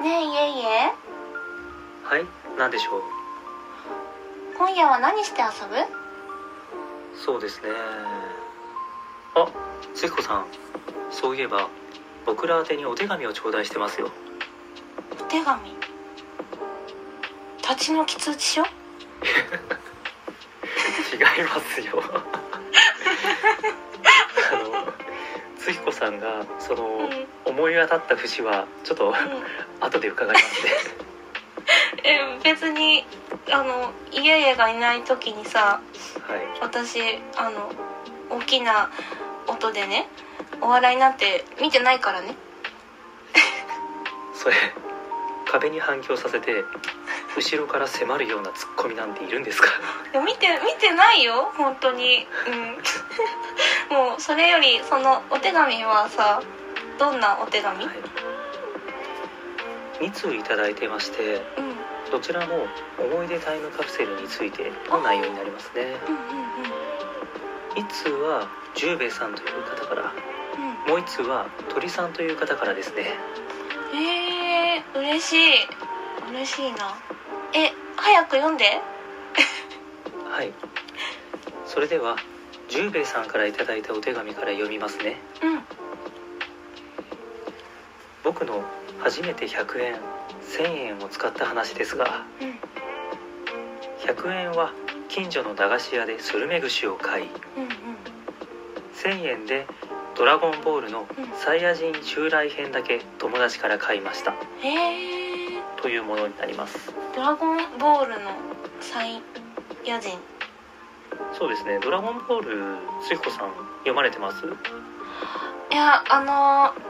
ねえいえいえ。はい何でしょう？今夜は何して遊ぶ？そうですね。あ関子さん。そういえば僕ら宛てにお手紙を頂戴してますよ。お手紙？立ち退き通知書？違いますよ。月子さんがその、うん。思い当たった節はちょっと 後で伺いますね。え別にあの家々がいない時にさはい。私あの大きな音でねお笑いなんて見てないからね。それ壁に反響させて後ろから迫るようなツッコミなんているんですか？いや見て見てないよ本当に。うんもうそれよりそのお手紙はさどんなお手紙、はい。2通いただいてましてうん。うんどちらも思い出タイムカプセルについての内容になりますね。うん1通は十兵衛さんという方からうん。もう1通は鳥さんという方からですね。うんえー、嬉しい。嬉しいな。え早く読んで。はい。それでは十兵衛さんからいただいたお手紙から読みますね。うん。僕の初めて100円1000円を使った話ですがうん。100円は近所の駄菓子屋でスルメ串を買いうんうん。1000円でドラゴンボールのうん。サイヤ人襲来編だけ友達から買いました。へえというものになります。ドラゴンボールのサイヤ人そうですね。ドラゴンボールつ子さん読まれてます？いやあのー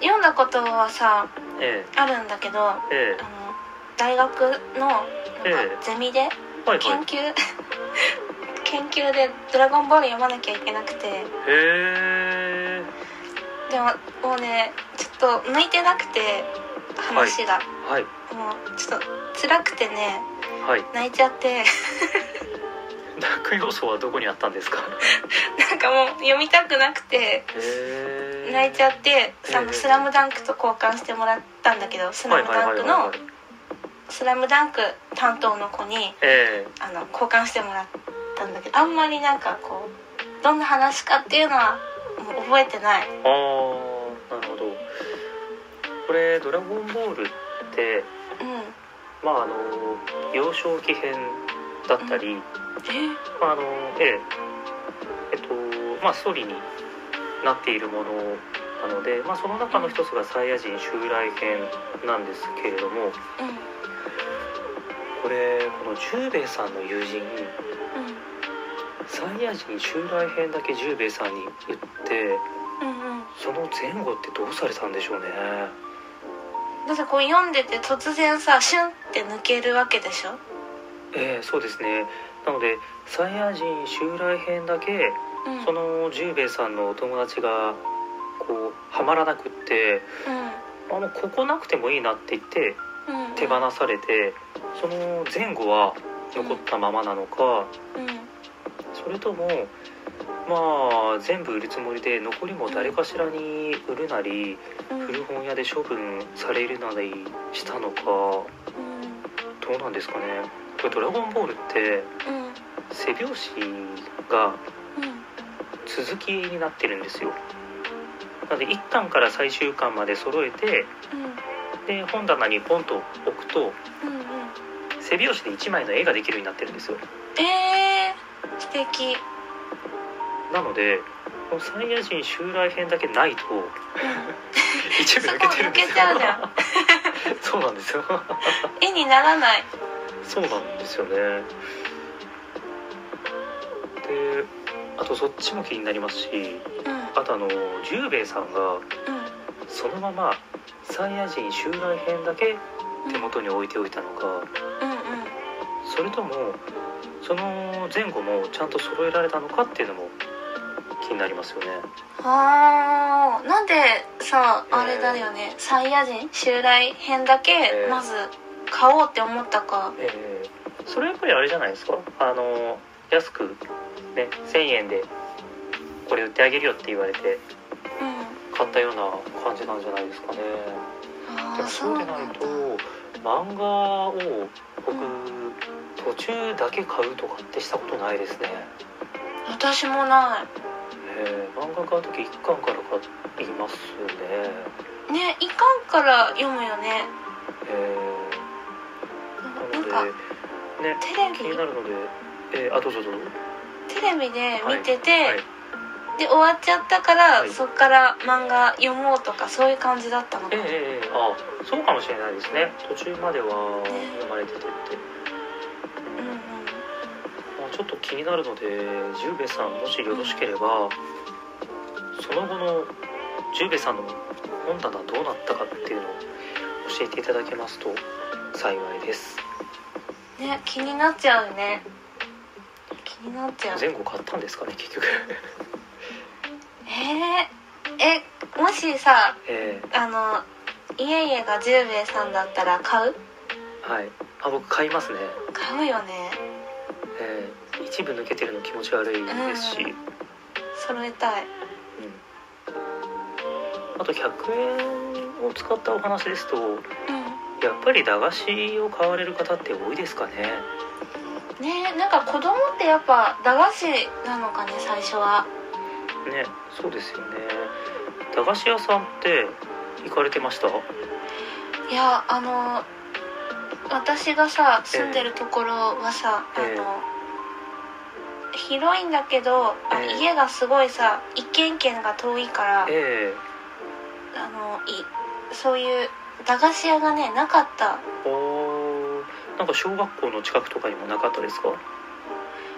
読んだことはさえあるんだけどあえ。えの大学のなんかええ。ゼミでえはいはい。研究、研究で「ドラゴンボール」読まなきゃいけなくて。へえ。でももうねちょっと向いてなくて話が、はい。もうちょっと辛くてねはい。泣いちゃって 泣く要素はどこにあったんですか？なんかもう読みたくなくて泣いちゃってえ「あのスラムダンクと交換してもらったんだけど「スラムダンクのい「スラムダンク担当の子にえあの交換してもらったんだけどあんまりなんかこうどんな話かっていうのはもう覚えてない。えああなるほど。これ「ドラゴンボール」ってうん。まああの幼少期編だったり、ああのええ。えっとまあストーリーになっているものなので、まあ、その中の一つがサイヤ人襲来編なんですけれどもうん。これこの十兵衛さんの友人サイヤ人襲来編だけ十兵衛さんに言ってうんうん。うんその前後ってどうされたんでしょうね。だってこう読んでて突然さシュンって抜けるわけでしょ？ええそうですね。なのでサイヤ人襲来編だけうん。その十兵衛さんのお友達がこうはまらなくってあのここなくてもいいなって言ってうん。うん手放されてその前後は残ったままなのかうん。それともまあ全部売るつもりで残りも誰かしらに売るなりうん。古本屋で処分されるなりしたのかどうなんですかね。これ「ドラゴンボール」ってうんうん背表紙がうん続きになってるんですよ。なので1巻から最終巻まで揃えてで本棚にポンと置くとうんうん背表紙で1枚の絵ができるようになってるんですよ。えー、素敵。なのでこのサイヤ人襲来編だけないと 一部そ抜けけてるんですよ。そうなんですよ。絵にならないそうなんですよね。であとそっちも気になりますしうん。あとあの十兵衛さんがうん。そのままサイヤ人襲来編だけ手元に置いておいたのかうんうん。それともその前後もちゃんと揃えられたのかっていうのも気になりますよね。あー。なんでさえー。あれだよね、サイヤ人襲来編だけえー。まず買おうって思ったか、ええ。それやっぱりあれじゃないですか？あの安くね1000円でこれ売ってあげるよって言われてうん。買ったような感じなんじゃないですかね。ああでもそうでないと漫画を僕、途中だけ買うとかってしたことないですね。私もなえー漫画買う時一巻から買いますね。いねいかんから読むよね。えー、なんかなのでねテレビ気になるのでえー、あどうぞどうぞテレビで見てて、はいで終わっちゃったから、はいそっから漫画読もうとかそういう感じだったのかな、えー、えーあそうかもしれないですね途中までは読まれててって、うんう、ちょっと気になるので十兵衛さんもしよろしければその後の十兵衛さんの本棚どうなったかっていうのを教えていただけますと幸いですね気になっちゃうよね。気になっちゃう。前後買ったんですかね結局。えー、えもしさえあの家々が十兵衛さんだったら買う？ー、はい。あ僕買いますね。買うよね。えー一部抜けてるの気持ち悪いですし、うん揃えたい。うん。あと100円を使ったお話ですとうんやっぱり駄菓子を買われる方って多いですかね。ねなんか子供ってやっぱ駄菓子なのかね最初は。ねそうですよね。駄菓子屋さんって行かれてました？いやあの私がさ住んでるところはさ、ええ。あの広いんだけど、あええ。家がすごいさ一軒一軒が遠いから、えあのいそういう駄菓子屋がねなかった。えおー。なんか小学校の近くとかにもなかったですか？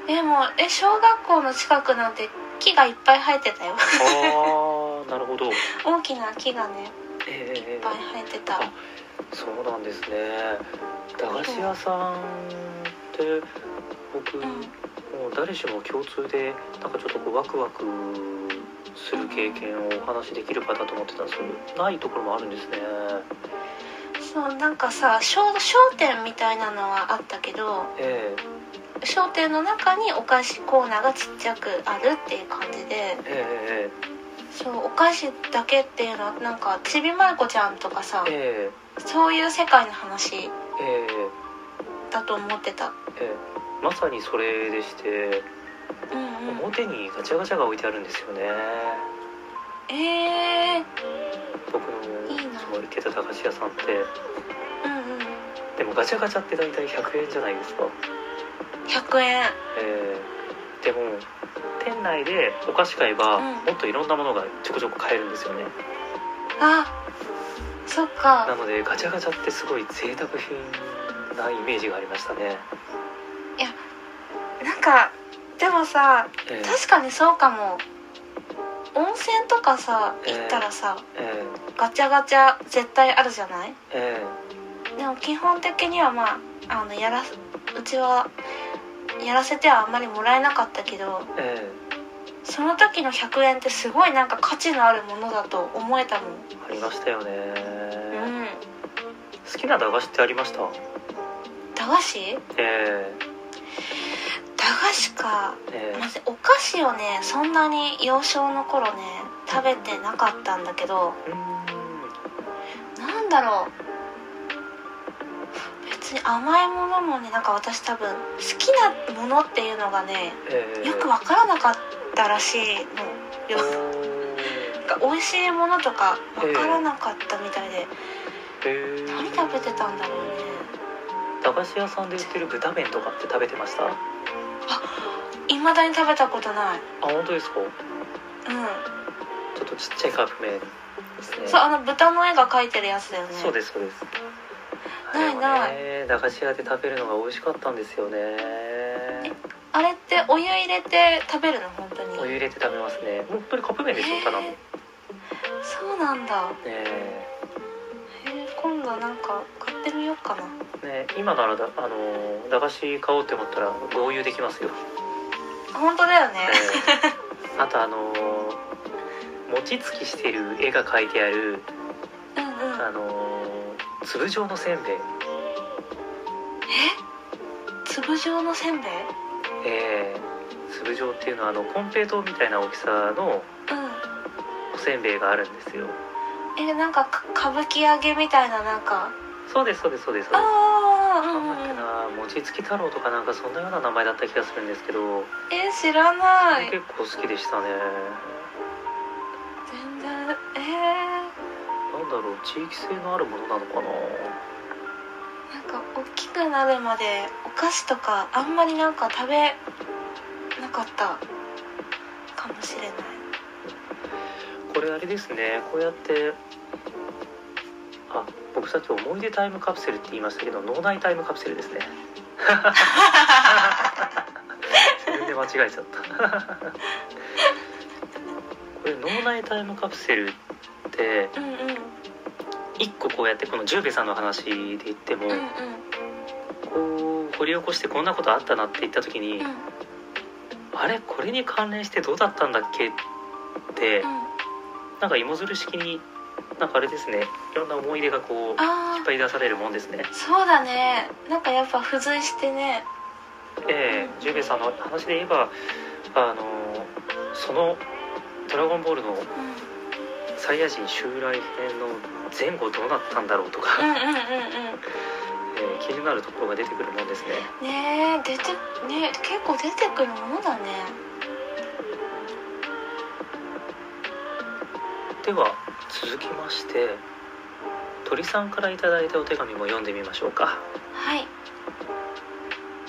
でもえ小学校の近くなんて木がいっぱい生えてたよ。ああなるほど。大きな木がねええいっぱい生えてた、あそうなんですね。駄菓子屋さんって僕、うん。もう誰しも共通でなんかちょっとこうワクワクする経験をお話しできるかなと思ってたんですけどないところもあるんですね。そうなんかさ商商店みたいなのはあったけどえ商店の中にお菓子コーナーがちっちゃくあるっていう感じでええそうお菓子だけっていうのはなんかちびまる子ちゃんとかさええ。そういう世界の話ええ。だと思ってた。ええ。まさにそれでしてうんうん。表にガチャガチャが置いてあるんですよね。えー、僕のいいな。いつも行ってた駄菓子屋さんって。うんうんでもガチャガチャって大体100円じゃないですか。100円。えー。でも店内でお菓子買えば、うん。もっといろんなものがちょこちょこ買えるんですよね。あそっなかのでガチャガチャってすごい贅沢品なイメージがありましたね、なんかでもさえー確かにそうかも。温泉とかさえー行ったらさ、えガチャガチャ絶対あるじゃない？ーえ。でも基本的にはまああのやらすうちはやらせてはあんまりもらえなかったけどーえ。その時の100円ってすごいなんか価値のあるものだと思えたもん。ーありましたよね、うん。好きな駄菓子ってありました？駄菓子？え駄菓子か。ーえ。ーまずお菓子をねそんなに幼少の頃ね食べてなかったんだけど。なんだろう。別に甘いものもねなんか私多分好きなものっていうのがねえーよくわからなかったらしいのおよー。なんか美味しいものとかわからなかったみたいで、えー何食べてたんだろうね。駄菓子屋さんで売ってる豚麺とかって食べてました？あいまだに食べたことない。本当ですか？うちょっとちっちゃいカップ麺ですね。んそうあの豚の絵が描いてるやつだよね。そうですそうです。ないない。ね駄菓子屋で食べるのが美味しかったんですよね。あれってお湯入れて食べるの？本当に。お湯入れて食べますね。もう本当にカップ麺ですよただのねそうなんだ。え。へえ今度なんか買ってみようかなね今ならだあの駄菓子買おうって思ったら合流できますよ、本当だよね。えーあとあの餅つきしてる絵が描いてあるうんうん。あの粒状のせんべい。粒状のせんべい？えー粒状っていうのはあのコンペイトーみたいな大きさのうん。おせんべいがあるんですよ。えなんかか歌舞伎揚げみたいななんかそうですそうですそうです。ああなんだ餅つき太郎とかなんかそんなような名前だった気がするんですけど。え知らない。結構好きでしたね。全然えなんだろう地域性のあるものなのかな。ー、なんか大きくなるまでお菓子とかあんまりなんか食べなかったかもしれない。これあれですね。こうやってあ僕さっき思い出タイムカプセルって言いましたけど脳内タイムカプセルですね。自分で間違えちゃった。これ脳内タイムカプセルって一個こうやってこの十兵衛さんの話で言っても、こう掘り起こしてこんなことあったなって言った時に、うん。あれ？これに関連してどうだったんだっけ？って、うん。なんか芋づる式になんかあれですね。いろんな思い出がこうあ引っ張り出されるもんですね。あそうだね。なんかやっぱ付随してね。ええ十兵衛さんの話で言えばあのその「ドラゴンボール」のうん。サイヤ人襲来編の前後どうなったんだろうとか、うんうんうんうん。えー気になるところが出てくるもんですね。ねえ出てね結構出てくるものだね。では続きまして鳥さんから頂いたお手紙も読んでみましょうか。はい。